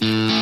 Welcome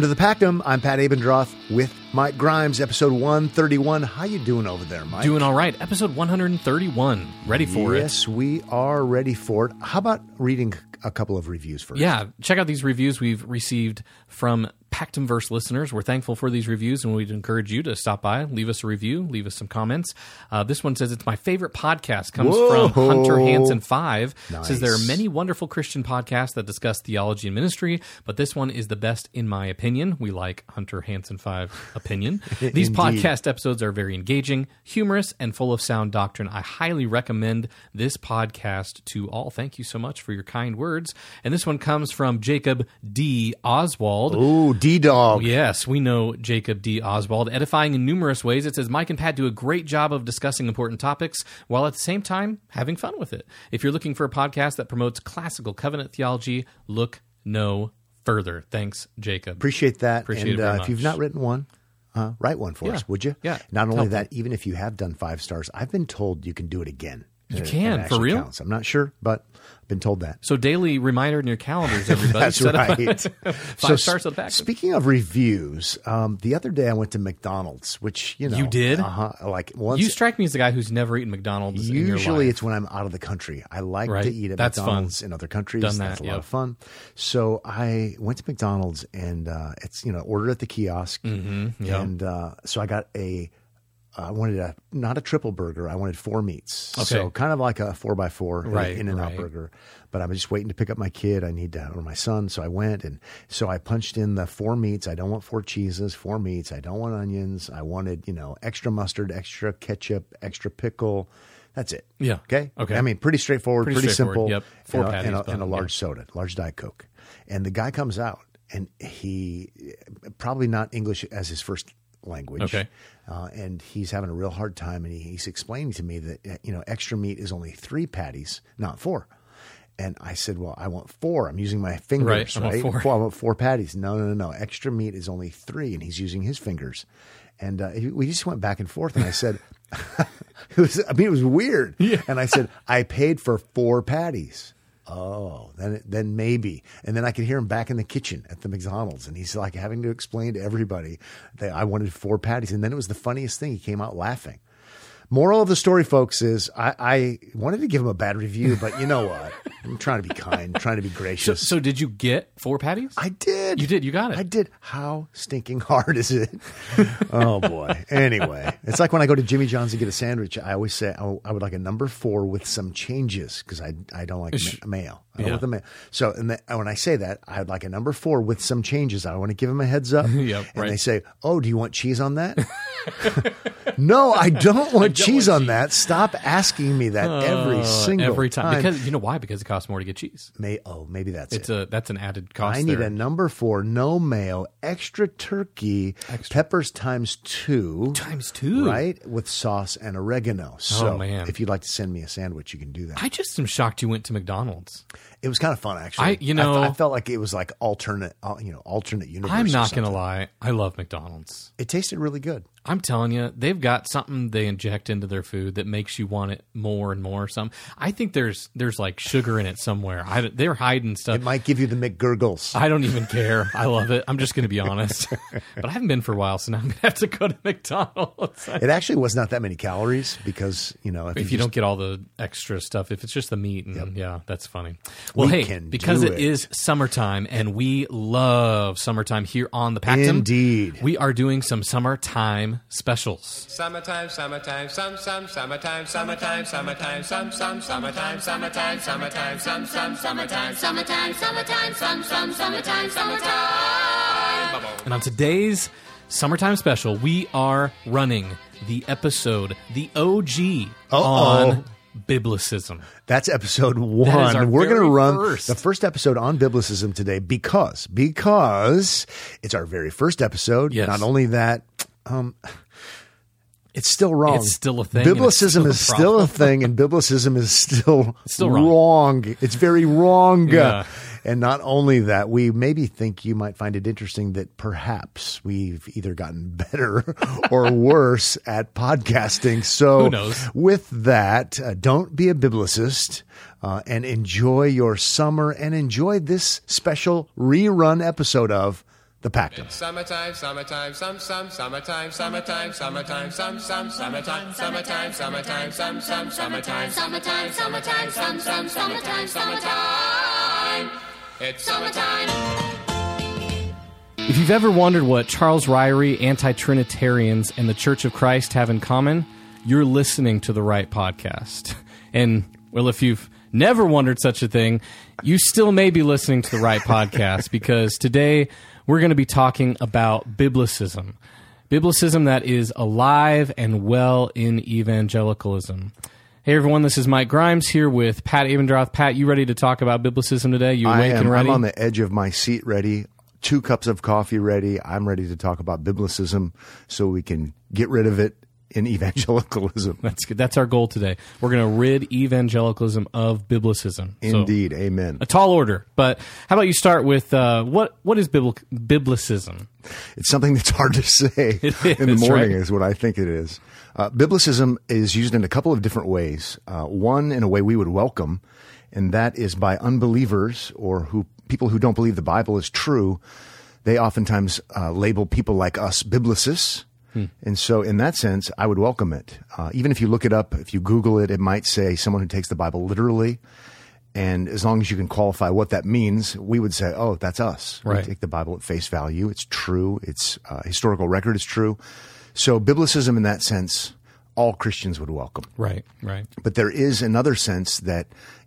to the Pactum. I'm Pat Abendroth with Mike Grimes, episode 131. How you doing over there, Mike? Doing all right. Episode 131. Ready for it. yes, we are ready for it. How about reading a couple of reviews first? Yeah, check out these reviews we've received from Pactumverse listeners. We're thankful for these reviews, and we'd encourage you to stop by, leave us a review, leave us some comments. Uh, this one says it's my favorite podcast. Comes Whoa. from Hunter Hansen Five. Nice. Says there are many wonderful Christian podcasts that discuss theology and ministry, but this one is the best in my opinion. We like Hunter Hansen Five opinion. These podcast episodes are very engaging, humorous, and full of sound doctrine. I highly recommend this podcast to all. Thank you so much for your kind words. And this one comes from Jacob D. Oswald. Ooh, D Dog. Yes, we know Jacob D. Oswald. Edifying in numerous ways. It says Mike and Pat do a great job of discussing important topics while at the same time having fun with it. If you're looking for a podcast that promotes classical covenant theology, look no further. Thanks, Jacob. Appreciate that. Appreciate and it very uh, if you've not written one, uh, write one for Yeah. us, would you? Yeah. Not only Helpful. that, even if you have done five stars, I've been told you can do it again. You It- it can, for real? Counts. I'm not sure, but I've been told that. So daily reminder in your calendars, everybody. That's right. Five So stars on the back. Speaking of reviews, um, the other day I went to McDonald's, which you know You did? uh-huh, like once. You strike me as the guy who's never eaten McDonald's. in your Usually, it's when I'm out of the country. I like Right. to eat at That's fun. McDonald's in other countries. Done that, That's a lot of fun. So I went to McDonald's and uh, it's you know ordered at the kiosk, Mm-hmm. yeah. and uh, so I got a. I wanted a not a triple burger. I wanted four meats. So kind of like a four by four Right, in and out right. burger. But I'm just waiting to pick up my kid. I need to or my son. So I went and so I punched in the four meats. I don't want four cheeses, four meats. I don't want onions. I wanted, you know, extra mustard, extra ketchup, extra pickle. That's it. Yeah. Okay. Okay. I mean, pretty straightforward, Pretty pretty, straightforward. simple. Yep. Four and, a, patties, and, a, and a yeah. large soda, large diet coke. And the guy comes out, and he probably not English as his first language. Okay. Uh, and he's having a real hard time, and he, he's explaining to me that uh, you know extra meat is only three patties, not four. And I said, "Well, I want four. I'm using my fingers, Right, I right? want four. I want four patties. No, no, no, no. Extra meat is only three, and he's using his fingers. And uh, we just went back and forth, and I said, "It was. I mean, it was weird." Yeah. And I said, "I paid for four patties." Oh, then then maybe, and then I could hear him back in the kitchen at the McDonald's, and he's like having to explain to everybody that I wanted four patties, and then it was the funniest thing. He came out laughing. Moral of the story, folks, is I, I wanted to give him a bad review, but you know what? I'm trying to be kind, trying to be gracious. so did you get four patties? I did. You did. You got it. I did. How stinking hard is it? oh boy. Anyway, it's like when I go to Jimmy John's and get a sandwich. I always say I I would like a number four with some changes because I I don't like ma- mayo. I don't Yeah. want the mayo. So and the, when I say that, I'd like a number four with some changes. I want to give them a heads up. Yep, and right. they say, "Oh, do you want cheese on that?" no, I don't want cheese want on that. Stop asking me that every Uh, single every time. because you know why? Because it costs more to get cheese. May, oh, maybe that's It's it. a that's an added cost. I need there. a number four, no mayo, extra turkey, peppers times two, times two. right, with sauce and oregano. So, Oh, man. if you'd like to send me a sandwich, you can do that. I just am shocked you went to McDonald's. It was kind of fun, actually. I- you know- I, felt like it was like alternate, uh, you know, alternate universe. I'm not going to lie. I love McDonald's. It tasted really good. I'm telling you, they've got something they inject into their food that makes you want it more and more. Some, I think there's there's like sugar in it somewhere. I, they're hiding stuff. It might give you the McGurgles. I don't even care. I love it. I'm just going to be honest. but I haven't been for a while, so now I'm going to have to go to McDonald's. it actually was not that many calories because you know if, if you, you don't get all the extra stuff, if it's just the meat, and yeah, that's funny. Well, We hey, can because do it it. is summertime and we love summertime here on the Pactum. Indeed. we are doing some summertime specials. Summertime, summertime, some, some, summertime, summertime, summertime, some, some, summertime, summertime, summertime, some, some, summertime, Summertime, summertime, some, some, summertime, summertime. And on today's summertime special, we are running the episode, the OG Uh-oh. on biblicism. That's episode is one. We're going to run first. the first episode on biblicism today because because it's our very first episode. Yes. Not only that, um, it's still wrong. It's still a thing, Biblicism still is still a thing, and biblicism is still still wrong. wrong. It's very wrong. Yeah. And not only that, we maybe think you might find it interesting that perhaps we've either gotten better or worse at podcasting. So, Who knows? with that, uh, don't be a biblicist uh, and enjoy your summer and enjoy this special rerun episode of The Pactum. Summertime, summertime, some, some, summertime, summertime, summertime, some, some, summertime, summertime, summertime, some, some, summertime, Summertime, summertime, some, some, summertime, summertime. It's Summertime. If you've ever wondered what Charles Ryrie, anti Trinitarians, and the Church of Christ have in common, you're listening to the right podcast. And, well, if you've never wondered such a thing, you still may be listening to the right podcast because today we're going to be talking about Biblicism. Biblicism that is alive and well in evangelicalism. Hey everyone, this is Mike Grimes here with Pat Abendroth. Pat, you ready to talk about Biblicism today? You I awake am. and ready? I'm on the edge of my seat, ready. Two cups of coffee ready. I'm ready to talk about biblicism, so we can get rid of it in evangelicalism. That's good. That's our goal today. We're going to rid evangelicalism of biblicism. So, Indeed, amen. a tall order. But how about you start with uh, what what is bibli- biblicism? It's something that's hard to say in the morning, right? is what I think it is. Uh, biblicism is used in a couple of different ways. Uh, one, in a way we would welcome, and that is by unbelievers or who people who don't believe the Bible is true. They oftentimes uh, label people like us biblicists. And so, in that sense, I would welcome it. Uh, even if you look it up, if you Google it, it might say someone who takes the Bible literally. And as long as you can qualify what that means, we would say, oh, that's us. Right. We take the Bible at face value. It's true. Its uh, historical record is true. So, biblicism in that sense, all Christians would welcome. Right, right. But there is another sense that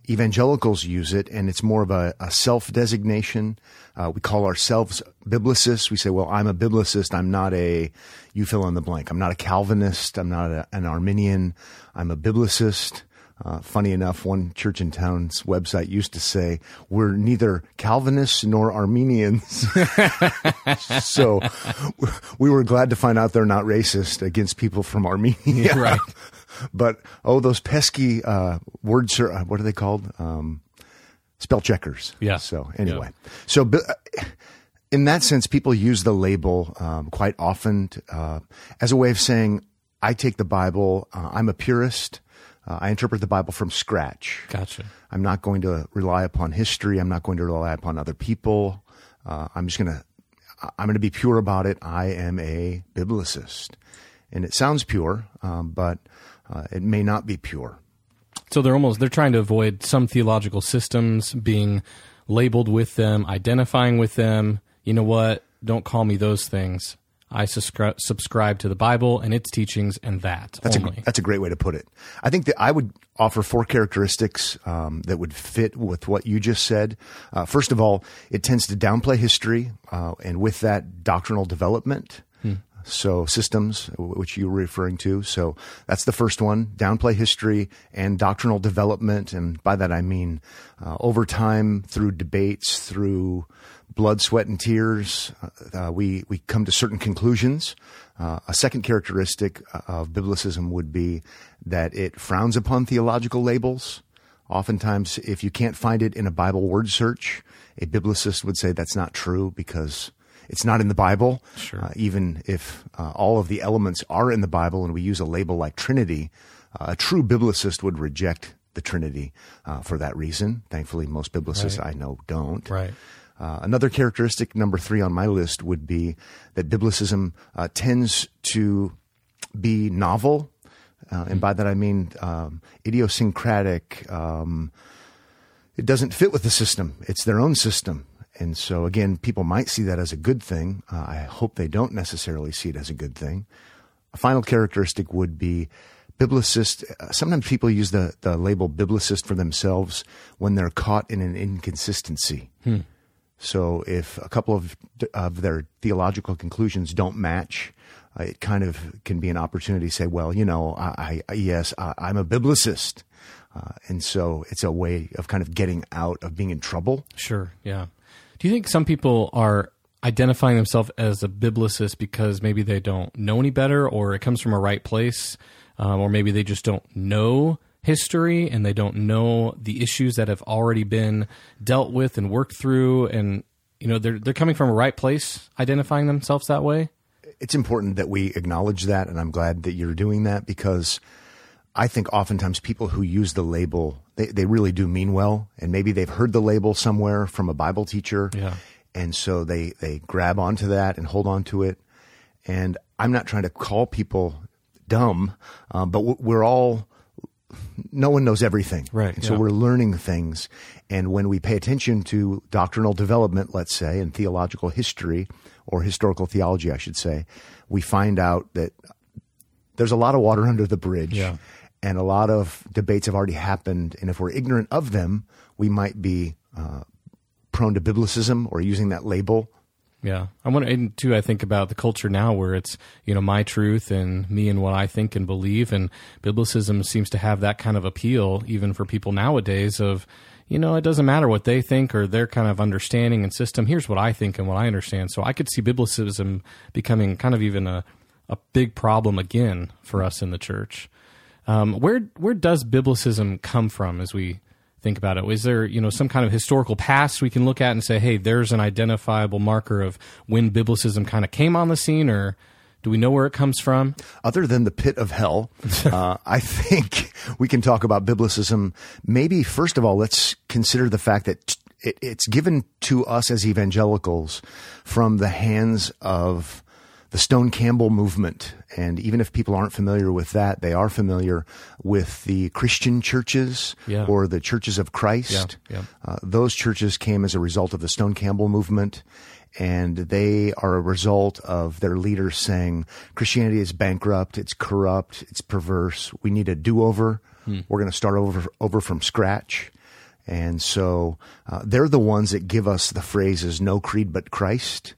evangelicals use it, and it's more of a, a self designation. Uh, we call ourselves biblicists. We say, well, I'm a biblicist. I'm not a, you fill in the blank. I'm not a Calvinist. I'm not a, an Arminian. I'm a biblicist. Uh, funny enough, one church in town's website used to say, we're neither Calvinists nor Armenians. so we were glad to find out they're not racist against people from Armenia. right. But oh, those pesky uh, words are what are they called? Um, spell checkers. Yeah. So anyway, so bi- uh, in that sense, people use the label um, quite often to, uh, as a way of saying, "I take the Bible. Uh, I'm a purist. Uh, I interpret the Bible from scratch. Gotcha. I'm not going to rely upon history. I'm not going to rely upon other people. Uh, I'm just going to, I'm going to be pure about it. I am a biblicist. And it sounds pure, um, but uh, it may not be pure. So they're almost they're trying to avoid some theological systems being labeled with them, identifying with them. You know what? Don't call me those things. I subscribe subscribe to the Bible and its teachings and that That's only. a, that's a great way to put it. I think that I would offer four characteristics um, that would fit with what you just said. Uh, first of all, it tends to downplay history, uh, and with that, doctrinal development. So systems, which you were referring to. So that's the first one: downplay history and doctrinal development. And by that I mean, uh, over time, through debates, through blood, sweat, and tears, uh, uh, we we come to certain conclusions. Uh, a second characteristic of biblicism would be that it frowns upon theological labels. Oftentimes, if you can't find it in a Bible word search, a biblicist would say that's not true because it's not in the Bible. Sure. Uh, even if uh, all of the elements are in the Bible and we use a label like Trinity, uh, a true biblicist would reject the Trinity uh, for that reason. Thankfully, most biblicists Right. I know don't. Right. Uh, another characteristic, number three on my list, would be that biblicism uh, tends to be novel. Uh, and by that I mean um, idiosyncratic. Um, it doesn't fit with the system, it's their own system. And so, again, people might see that as a good thing. Uh, I hope they don't necessarily see it as a good thing. A final characteristic would be biblicist. Uh, sometimes people use the, the label biblicist for themselves when they're caught in an inconsistency. So if a couple of of their theological conclusions don't match, uh, it kind of can be an opportunity to say, well, you know, I, I yes, I, I'm a biblicist, uh, and so it's a way of kind of getting out of being in trouble. Sure. Yeah. Do you think some people are identifying themselves as a biblicist because maybe they don't know any better, or it comes from a right place, um, or maybe they just don't know history and they don't know the issues that have already been dealt with and worked through and you know they're they're coming from a right place identifying themselves that way it's important that we acknowledge that, and I'm glad that you're doing that because I think oftentimes people who use the label they, they really do mean well, and maybe they've heard the label somewhere from a Bible teacher, Yeah. and so they they grab onto that and hold on to it. And I'm not trying to call people dumb, um, but we're all no one knows everything. Right, And so we're learning things. And when we pay attention to doctrinal development, let's say, and theological history or historical theology, I should say, we find out that there's a lot of water under the bridge. Yeah. And a lot of debates have already happened. And if we're ignorant of them, we might be uh, prone to biblicism or using that label. Yeah, I want to and too. I think about the culture now, where it's you know my truth and me and what I think and believe, and biblicism seems to have that kind of appeal, even for people nowadays. Of you know, it doesn't matter what they think or their kind of understanding and system. Here's what I think and what I understand. So I could see biblicism becoming kind of even a a big problem again for us in the church. Um, where where does biblicism come from as we think about it? Is there you know some kind of historical past we can look at and say, hey, there's an identifiable marker of when biblicism kind of came on the scene, or do we know where it comes from? other than the pit of hell, uh, I think we can talk about biblicism. Maybe first of all, let's consider the fact that it, it's given to us as evangelicals from the hands of the Stone Campbell movement. And even if people aren't familiar with that, they are familiar with the Christian churches Yeah. or the churches of Christ. Yeah, yeah. Uh, those churches came as a result of the Stone Campbell movement, and they are a result of their leaders saying Christianity is bankrupt, it's corrupt, it's perverse. We need a do-over. We're going to start over over from scratch. And so uh, they're the ones that give us the phrases "No creed but Christ,"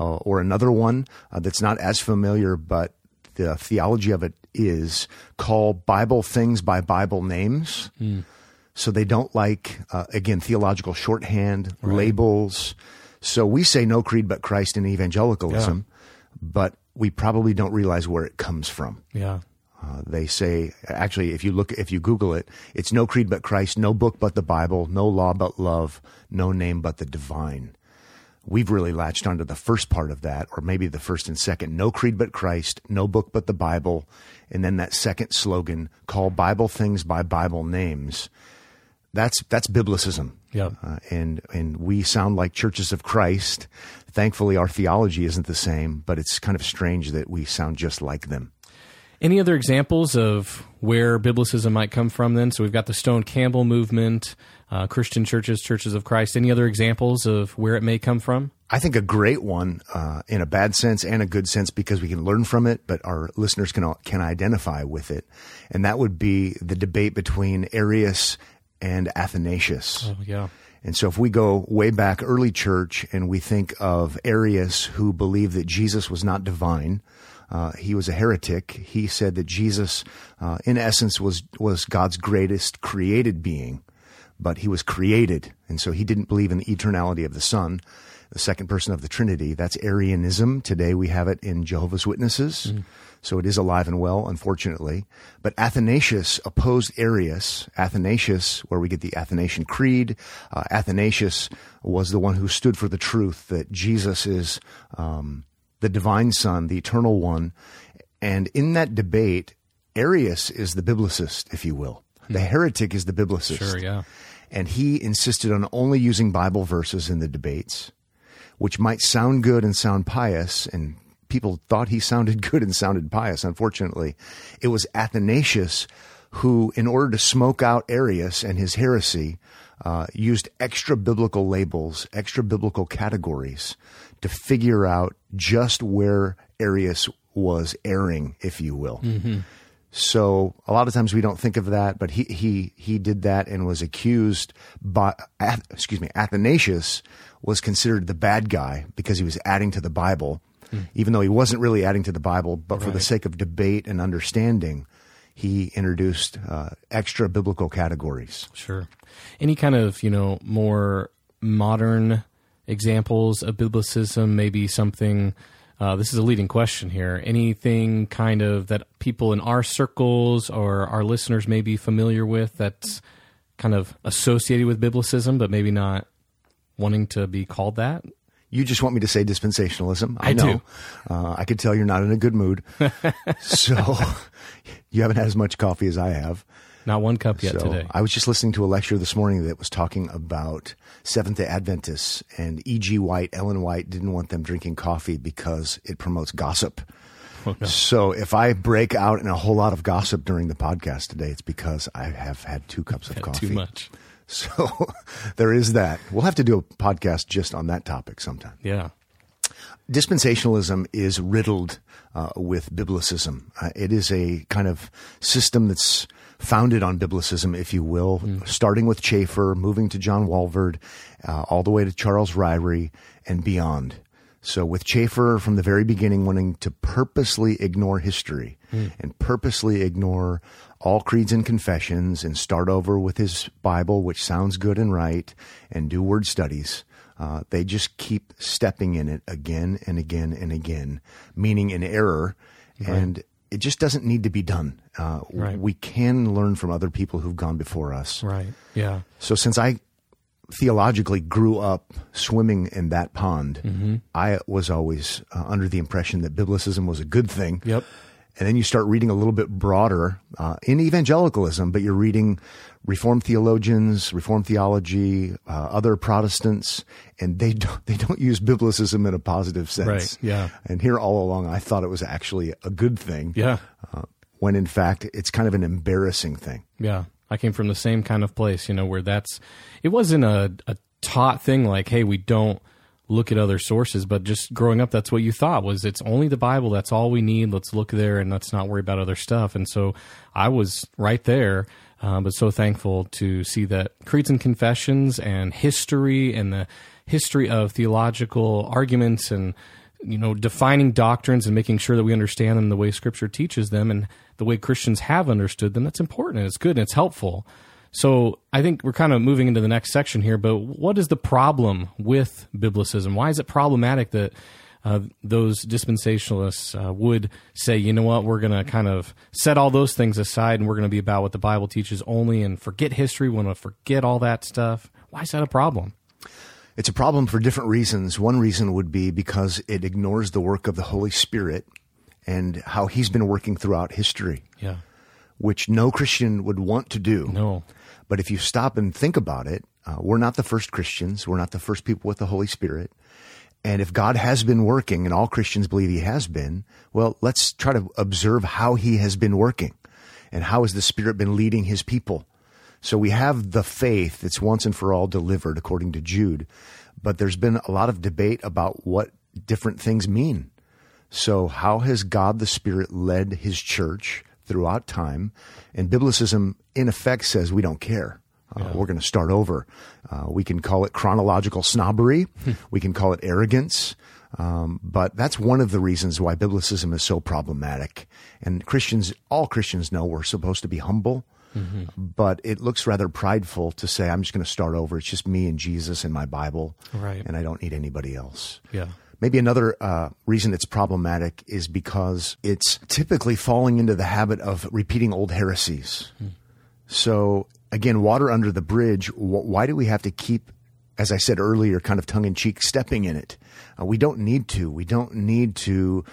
uh, or another one uh, that's not as familiar, but the theology of it is call Bible things by Bible names. So they don't like, uh, again, theological shorthand, labels. So we say no creed but Christ in evangelicalism, but we probably don't realize where it comes from. Yeah, Uh, they say, actually, if you look, if you Google it, it's no creed but Christ, no book but the Bible, no law but love, no name but the divine. We've really latched onto the first part of that, or maybe the first and second. No creed but Christ, no book but the Bible, and then that second slogan, call Bible things by Bible names. That's that's biblicism. Yeah. Uh, and and we sound like churches of Christ. Thankfully, our theology isn't the same, but it's kind of strange that we sound just like them. Any other examples of where biblicism might come from? Then, so we've got the Stone Campbell movement, uh, Christian churches, churches of Christ. Any other examples of where it may come from? I think a great one uh, in a bad sense and a good sense because we can learn from it, but our listeners can can identify with it, and that would be the debate between Arius and Athanasius. Oh, yeah. And so, if we go way back early church and we think of Arius, who believed that Jesus was not divine, uh, he was a heretic. He said that Jesus, uh, in essence, was was God's greatest created being, but he was created, and so he didn't believe in the eternality of the Son, the second person of the Trinity. That's Arianism. Today we have it in Jehovah's Witnesses. So it is alive and well, unfortunately. But Athanasius opposed Arius. Athanasius, where we get the Athanasian Creed, uh, Athanasius was the one who stood for the truth that Jesus is um, the divine Son, the eternal one. And in that debate, Arius is the biblicist, if you will. The hmm. heretic is the biblicist. Sure, yeah. And he insisted on only using Bible verses in the debates, which might sound good and sound pious, and people thought he sounded good and sounded pious. Unfortunately, it was Athanasius who, in order to smoke out Arius and his heresy, uh, used extra biblical labels, extra biblical categories to figure out just where Arius was erring, if you will. So a lot of times we don't think of that, but he he he did that and was accused by Ath- excuse me Athanasius was considered the bad guy because he was adding to the Bible, even though he wasn't really adding to the Bible. But for the sake of debate and understanding, he introduced uh, extra biblical categories. Sure. Any kind of, you know, more modern examples of biblicism, maybe something Uh, this is a leading question here. Anything kind of that people in our circles or our listeners may be familiar with that's kind of associated with biblicism, but maybe not wanting to be called that? You just want me to say dispensationalism. I, I know. do. Uh, I could tell you're not in a good mood. so you haven't had as much coffee as I have. Not one cup yet so today. I was just listening to a lecture this morning that was talking about Seventh day Adventists and E.G. White, Ellen White didn't want them drinking coffee because it promotes gossip. Oh, So if I break out in a whole lot of gossip during the podcast today, it's because I have had two cups of coffee. Too much. So there is that. We'll have to do a podcast just on that topic sometime. Yeah. Dispensationalism is riddled uh, with biblicism. Uh, it is a kind of system that's founded on biblicism, if you will, starting with Chafer, moving to John Walvoord, uh, all the way to Charles Ryrie, and beyond. So with Chafer from the very beginning wanting to purposely ignore history and purposely ignore all creeds and confessions and start over with his Bible, which sounds good and right, and do word studies. Uh, they just keep stepping in it again and again and again, meaning in error. And it just doesn't need to be done. Uh, Right. We can learn from other people who've gone before us. Right. Yeah. So since I theologically grew up swimming in that pond, Mm-hmm. I was always uh, under the impression that biblicism was a good thing. Yep. And then you start reading a little bit broader uh, in evangelicalism, but you're reading Reformed theologians, Reformed theology, uh, other Protestants, and they don't, they don't use biblicism in a positive sense. Right, yeah. And here all along, I thought it was actually a good thing. Yeah. Uh, when in fact, it's kind of an embarrassing thing. Yeah, I came from the same kind of place, you know, where that's it wasn't a, a taught thing like, hey, we don't look at other sources, but just growing up, that's what you thought was it's only the Bible. That's all we need. Let's look there and let's not worry about other stuff. And so I was right there, uh, but so thankful to see that creeds and confessions and history and the history of theological arguments and you know defining doctrines and making sure that we understand them the way scripture teaches them and the way christians have understood them that's important and it's good and it's helpful so i think we're kind of moving into the next section here but what is the problem with biblicism why is it problematic that uh, those dispensationalists uh, would say, you know what, we're going to kind of set all those things aside and we're going to be about what the Bible teaches only and forget history. We want to forget all that stuff. Why is that a problem? It's a problem for different reasons. One reason would be because it ignores the work of the Holy Spirit and how he's been working throughout history, Yeah. which no Christian would want to do. No. But if you stop and think about it, uh, we're not the first Christians. We're not the first people with the Holy Spirit. And if God has been working, and all Christians believe he has been, well, let's try to observe how he has been working and how has the Spirit been leading his people. So we have the faith that's once and for all delivered according to Jude, but there's been a lot of debate about what different things mean. So, how has God the Spirit led his church throughout time? And Biblicism, in effect, says we don't care. Uh, We're going to start over. Uh, we can call it chronological snobbery. we can call it arrogance. Um, but that's one of the reasons why Biblicism is so problematic. And Christians, all Christians know we're supposed to be humble. But it looks rather prideful to say, I'm just going to start over. It's just me and Jesus and my Bible. Right. And I don't need anybody else. Yeah. Maybe another uh, reason it's problematic is because it's typically falling into the habit of repeating old heresies. So, again, water under the bridge, wh- why do we have to keep, as I said earlier, kind of tongue in cheek, stepping in it? Uh, we don't need to. We don't need to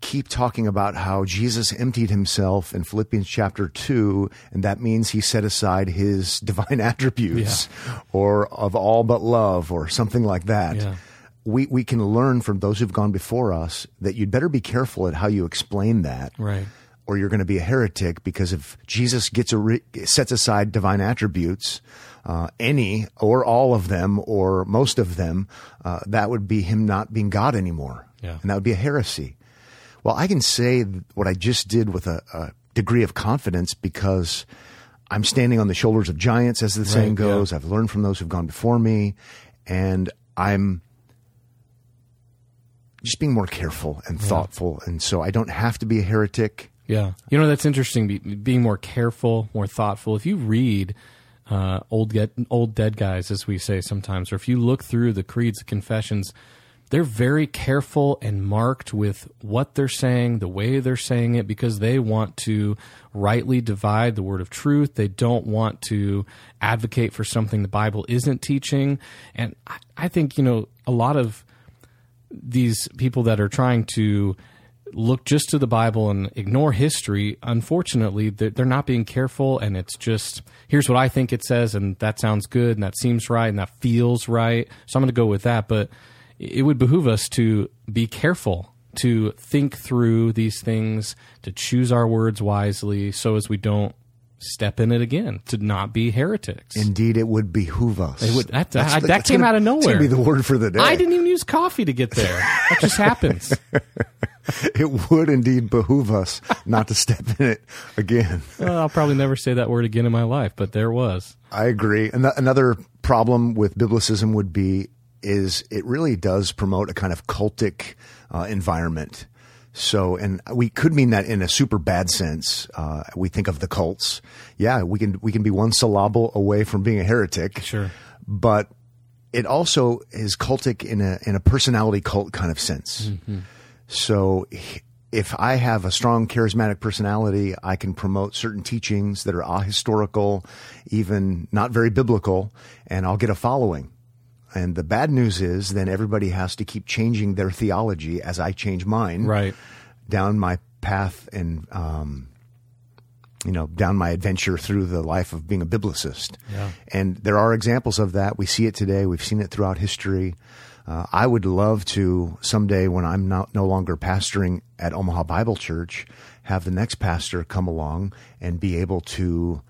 keep talking about how Jesus emptied himself in Philippians chapter 2, and that means he set aside his divine attributes or of all but love or something like that Yeah. We, we can learn from those who've gone before us that you'd better be careful at how you explain that. Right. Or you're going to be a heretic because if Jesus gets a sets aside divine attributes, uh, any or all of them or most of them, uh, that would be him not being God anymore. Yeah. And that would be a heresy. Well, I can say what I just did with a, a degree of confidence because I'm standing on the shoulders of giants, as the saying yeah. goes. I've learned from those who've gone before me, and I'm just being more careful and thoughtful. And so I don't have to be a heretic. Yeah, you know that's interesting. Be, being more careful, more thoughtful. If you read uh, old get old dead guys, as we say sometimes, or if you look through the creeds, the confessions, they're very careful and marked with what they're saying, the way they're saying it, because they want to rightly divide the word of truth. They don't want to advocate for something the Bible isn't teaching. And I, I think, you know, a lot of these people that are trying to look just to the Bible and ignore history, unfortunately, they're, not being careful. And it's just, here's what I think it says, and that sounds good, and that seems right, and that feels right. So I'm going to go with that. But it would behoove us to be careful, to think through these things, to choose our words wisely so as we don't step in it again, to not be heretics. Indeed, it would behoove us. It would- that- I- the- that came gonna- out of That's going to nowhere. be the word for the day. I didn't even use coffee to get there. That just happens. It would indeed behoove us not to step in it again. Well, I'll probably never say that word again in my life, but there was. I agree. And th- another problem with biblicism would be is it really does promote a kind of cultic uh, environment. So, and we could mean that in a super bad sense. Uh, we think of the cults. Yeah, we can we can be one syllable away from being a heretic. Sure. but it also is cultic in a in a personality cult kind of sense. So if I have a strong charismatic personality, I can promote certain teachings that are ahistorical, even not very biblical, and I'll get a following. And the bad news is then everybody has to keep changing their theology as I change mine Right. down my path and um, you know down my adventure through the life of being a biblicist. Yeah. And there are examples of that. We see it today. We've seen it throughout history. Uh, I would love to someday, when I'm not no longer pastoring at Omaha Bible Church, have the next pastor come along and be able to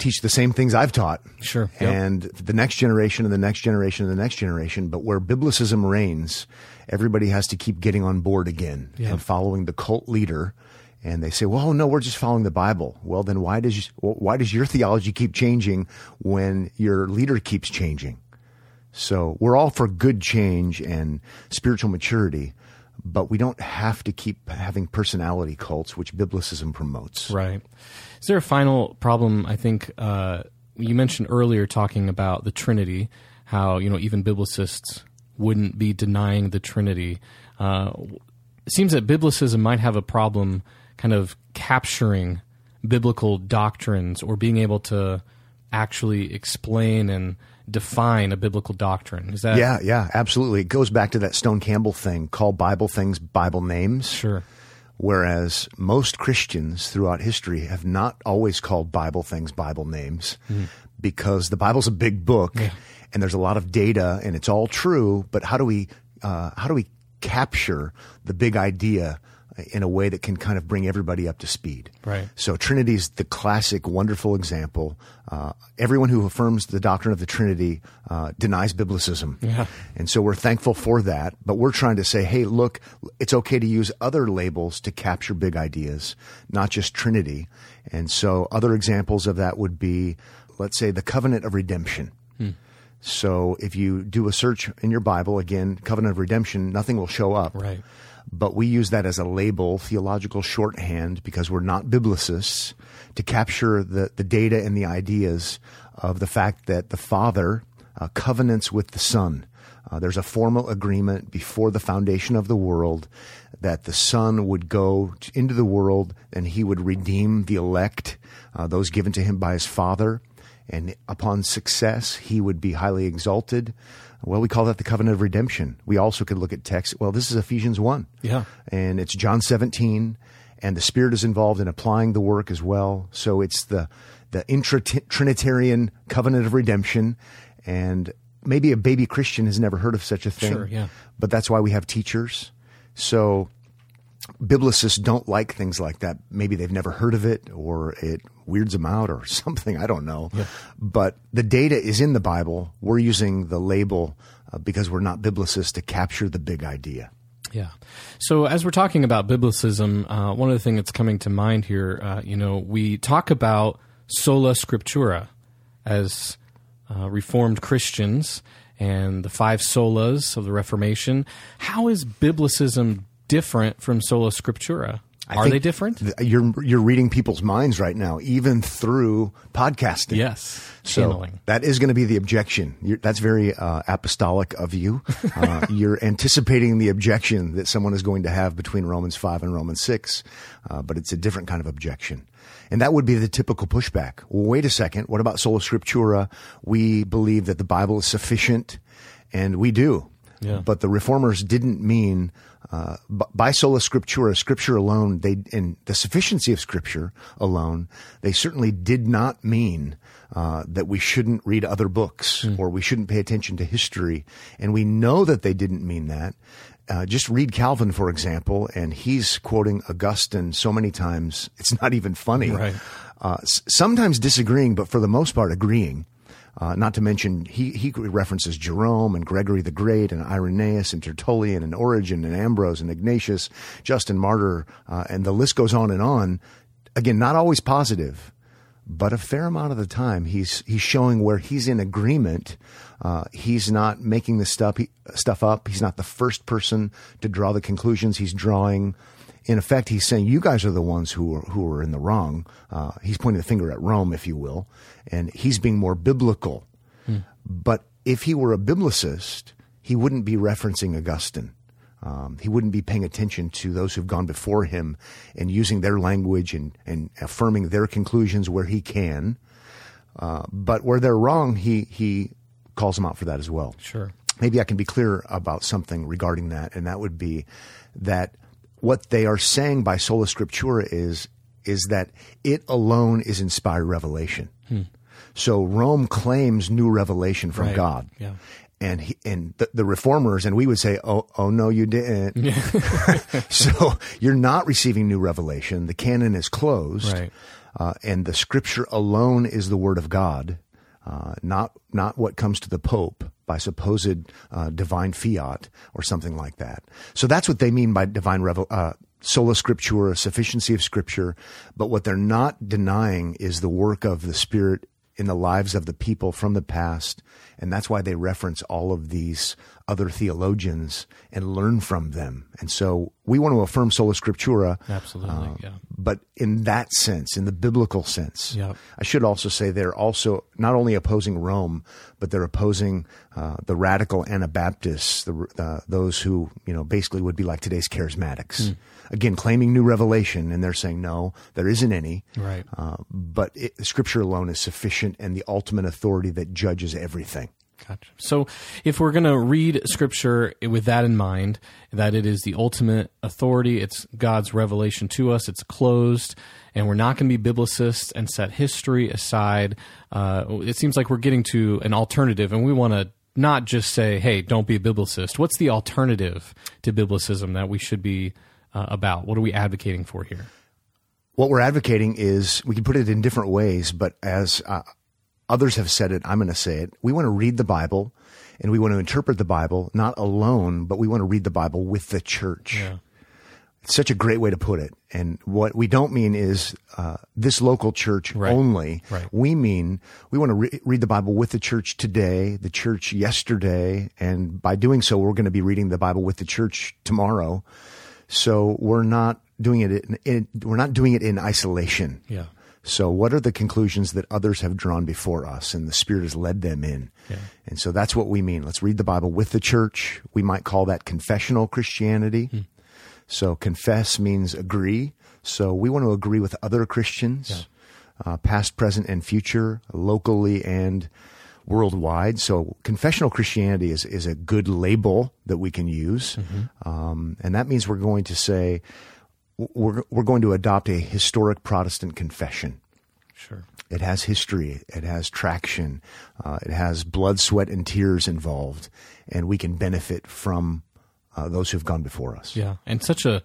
teach the same things I've taught. Sure, yep. And the next generation and the next generation and the next generation. But where biblicism reigns, everybody has to keep getting on board again and following the cult leader. And they say, "Well, no, we're just following the Bible." Well, then why does why does your theology keep changing when your leader keeps changing? So we're all for good change and spiritual maturity, but we don't have to keep having personality cults, which biblicism promotes. Right. Is there a final problem? I think uh, you mentioned earlier talking about the Trinity, how you know even biblicists wouldn't be denying the Trinity. Uh, it seems that biblicism might have a problem, kind of capturing biblical doctrines or being able to actually explain and define a biblical doctrine. Is that Yeah, yeah, absolutely. It goes back to that Stone Campbell thing call Bible things Bible names. Sure. Whereas most Christians throughout history have not always called Bible things Bible names because the Bible's a big book and there's a lot of data and it's all true. But how do we, uh, how do we capture the big idea in a way that can kind of bring everybody up to speed? Right. So Trinity is the classic, wonderful example. Uh, everyone who affirms the doctrine of the Trinity uh, denies biblicism, Yeah. and so we're thankful for that. But we're trying to say, hey, look, it's okay to use other labels to capture big ideas, not just Trinity. And so other examples of that would be, let's say, the covenant of redemption. So if you do a search in your Bible, again, covenant of redemption, nothing will show up Right. But we use that as a label, theological shorthand, because we're not biblicists, to capture the, the data and the ideas of the fact that the Father uh, covenants with the Son. Uh, there's a formal agreement before the foundation of the world that the Son would go into the world and he would redeem the elect, uh, those given to him by his Father. And upon success, he would be highly exalted. Well, we call that the covenant of redemption. We also could look at text. Well, this is Ephesians 1. Yeah. And it's John 17, and the Spirit is involved in applying the work as well. So it's the, the intra Trinitarian covenant of redemption. And maybe a baby Christian has never heard of such a thing. Sure, yeah. But that's why we have teachers. So biblicists don't like things like that. Maybe they've never heard of it or it weirds them out or something. I don't know. But the data is in the Bible. We're using the label uh, because we're not biblicists to capture the big idea. Yeah. So as we're talking about biblicism, uh, one of the things that's coming to mind here, uh, you know, we talk about sola scriptura as uh, Reformed Christians and the five solas of the Reformation. How is biblicism different from sola scriptura? I Are they different? th- You're you're reading people's minds right now, even through podcasting. Yes. So Channeling. that is going to be the objection. You're, that's very uh, apostolic of you. Uh, you're anticipating the objection that someone is going to have between Romans 5 and Romans 6, uh, but it's a different kind of objection. And that would be the typical pushback. Well, wait a second. What about sola scriptura? We believe that the Bible is sufficient, and we do. Yeah. But the reformers didn't mean uh, by sola scriptura, scripture alone. They in the sufficiency of scripture alone. They certainly did not mean uh, that we shouldn't read other books or we shouldn't pay attention to history. And we know that they didn't mean that. Uh, just read Calvin, for example, and he's quoting Augustine so many times it's not even funny. Right. Uh, s- sometimes disagreeing, but for the most part agreeing. Uh, not to mention, he, he references Jerome and Gregory the Great and Irenaeus and Tertullian and Origen and Ambrose and Ignatius, Justin Martyr, uh, and the list goes on and on. Again, not always positive, but a fair amount of the time he's he's showing where he's in agreement. Uh, he's not making the stuff he, stuff up. He's not the first person to draw the conclusions. He's drawing. In effect, he's saying you guys are the ones who are who are in the wrong. Uh, he's pointing the finger at Rome, if you will, and he's being more biblical. But if he were a biblicist, he wouldn't be referencing Augustine. Um, he wouldn't be paying attention to those who've gone before him and using their language and, and affirming their conclusions where he can. Uh, but where they're wrong, he, he calls them out for that as well. Sure. Maybe I can be clear about something regarding that, and that would be that what they are saying by sola scriptura is is that it alone is inspired revelation. So Rome claims new revelation from Right. God. Yeah. And he, and the, the reformers and we would say, oh, oh no, you didn't. so you're not receiving new revelation. The canon is closed, Right. uh, and the Scripture alone is the Word of God, uh, not not what comes to the Pope by supposed uh, divine fiat or something like that. So that's what they mean by divine revel. Uh, Sola scriptura, sufficiency of scripture, but what they're not denying is the work of the Spirit in the lives of the people from the past. And that's why they reference all of these other theologians and learn from them. And so we want to affirm sola scriptura. Absolutely, uh, yeah. But in that sense, in the biblical sense, Yep. I should also say they're also not only opposing Rome, but they're opposing uh, the radical Anabaptists, the, uh, those who you know basically would be like today's charismatics. Hmm. Again, claiming new revelation, and they're saying no, there isn't any. Right. Uh, but it, Scripture alone is sufficient and the ultimate authority that judges everything. Gotcha. So, if we're going to read Scripture with that in mind, that it is the ultimate authority, it's God's revelation to us, it's closed, and we're not going to be biblicists and set history aside, uh, it seems like we're getting to an alternative, and we want to not just say, hey, don't be a biblicist. What's the alternative to biblicism that we should be uh, about? What are we advocating for here? what we're advocating is we can put it in different ways, but as uh, others have said it, I'm going to say it. We want to read the Bible and we want to interpret the Bible not alone, but we want to read the Bible with the church. It's such a great way to put it. And what we don't mean is uh, this local church Right. only. Right. We mean we want to re- read the Bible with the church today, the church yesterday, and by doing so, we're going to be reading the Bible with the church tomorrow. So we're not doing it. In, in, we're not doing it in isolation. Yeah. So what are the conclusions that others have drawn before us, and the Spirit has led them in? Yeah. And so that's what we mean. Let's read the Bible with the church. We might call that confessional Christianity. So confess means agree. So we want to agree with other Christians, uh, past, present, and future, locally and worldwide. So confessional Christianity is, is a good label that we can use. Um, and that means we're going to say, we're, we're going to adopt a historic Protestant confession. Sure. It has history. It has traction. Uh, it has blood, sweat, and tears involved, and we can benefit from uh, those who've gone before us. Yeah, and such a,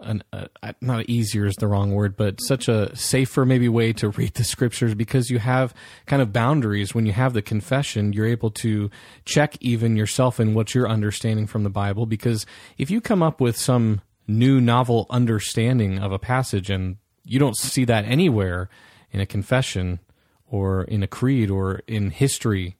an, uh, not easier is the wrong word, but such a safer maybe way to read the scriptures because you have kind of boundaries. When you have the confession, you're able to check even yourself in what you're understanding from the Bible. Because if you come up with some new novel understanding of a passage and you don't see that anywhere in a confession or in a creed or in history,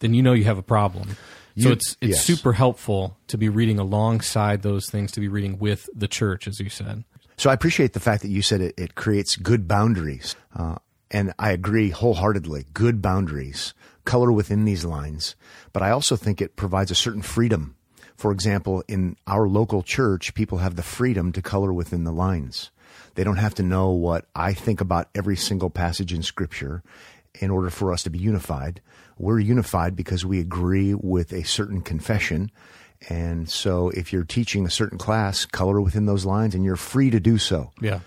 then you know you have a problem. So it's it's yes. super helpful to be reading alongside those things, to be reading with the church, as you said. So I appreciate the fact that you said it, it creates good boundaries. Uh, and I agree wholeheartedly. Good boundaries, color within these lines. But I also think it provides a certain freedom. For example, in our local church, people have the freedom to color within the lines. They don't have to know what I think about every single passage in Scripture in order for us to be unified. We're unified because we agree with a certain confession. And so if you're teaching a certain class, color within those lines and you're free to do so. Yeah.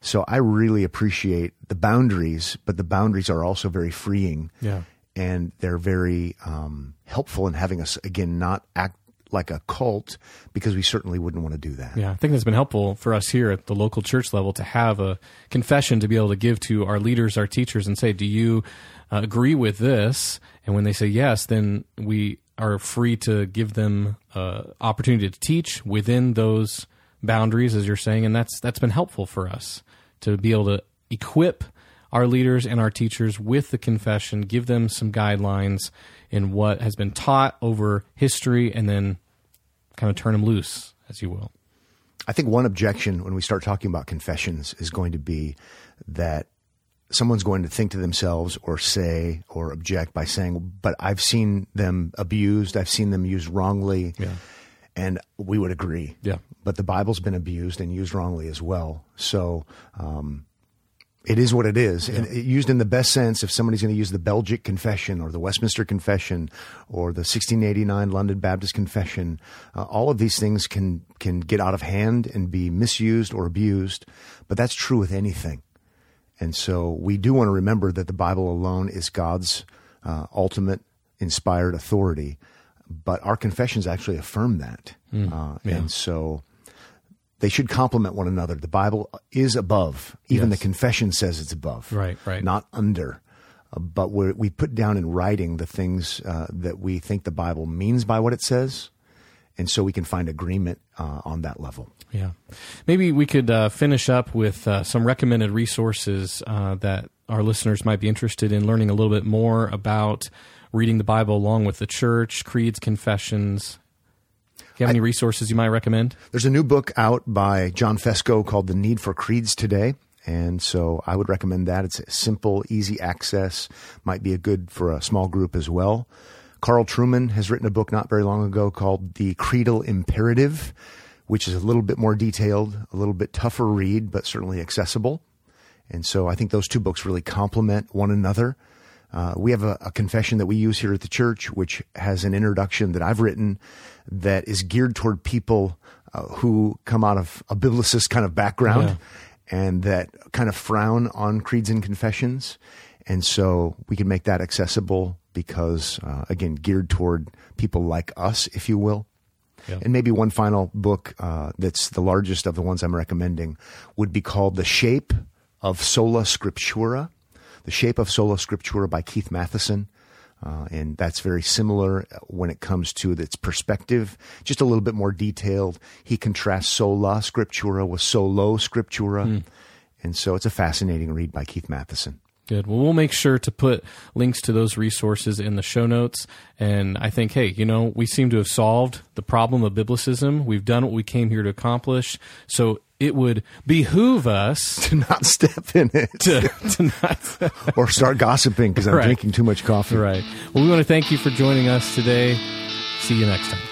So I really appreciate the boundaries, but the boundaries are also very freeing. Yeah. And they're very um, helpful in having us, again, not act like a cult because we certainly wouldn't want to do that. Yeah, I think that's been helpful for us here at the local church level to have a confession to be able to give to our leaders, our teachers, and say, "Do you uh, agree with this?" And when they say yes, then we are free to give them uh, opportunity to teach within those boundaries, as you're saying, and that's that's been helpful for us to be able to equip our leaders and our teachers with the confession, give them some guidelines in what has been taught over history, and then kind of turn them loose, as you will. I think one objection when we start talking about confessions is going to be that someone's going to think to themselves or say or object by saying, but I've seen them abused, I've seen them used wrongly. Yeah. And we would agree. Yeah. But the Bible's been abused and used wrongly as well. So, um, it is what it is. And it, used in the best sense, if somebody's going to use the Belgic Confession or the Westminster Confession or the 1689 London Baptist Confession, uh, all of these things can, can get out of hand and be misused or abused. But that's true with anything. And so we do want to remember that the Bible alone is God's uh, ultimate inspired authority. But our confessions actually affirm that. uh, yeah. And so they should complement one another. The Bible is above. Even Yes. the confession says it's above. Right, right. Not under. Uh, but we're, we put down in writing the things uh, that we think the Bible means by what it says. And so we can find agreement uh, on that level. Yeah. Maybe we could uh, finish up with uh, some recommended resources uh, that our listeners might be interested in learning a little bit more about reading the Bible along with the church, creeds, confessions. You have any resources you might recommend? There's a new book out by John Fesko called The Need for Creeds Today. And so I would recommend that. It's simple, easy access, might be a good for a small group as well. Carl Trueman has written a book not very long ago called The Creedal Imperative, which is a little bit more detailed, a little bit tougher read, but certainly accessible. And so I think those two books really complement one another. Uh, we have a, a confession that we use here at the church, which has an introduction that I've written that is geared toward people uh, who come out of a biblicist kind of background and that kind of frown on creeds and confessions. And so we can make that accessible because, uh, again, geared toward people like us, if you will. Yeah. And maybe one final book uh, that's the largest of the ones I'm recommending would be called The Shape of Sola Scriptura. The Shape of Sola Scriptura by Keith Mathison. Uh, and that's very similar when it comes to its perspective, just a little bit more detailed. He contrasts sola scriptura with solo scriptura. And so it's a fascinating read by Keith Mathison. Good. Well, we'll make sure to put links to those resources in the show notes. And I think, hey, you know, we seem to have solved the problem of biblicism. We've done what we came here to accomplish. So it would behoove us To not step in it to, to not. or start gossiping because I'm Right. drinking too much coffee. right. Well, we want to thank you for joining us today. See you next time.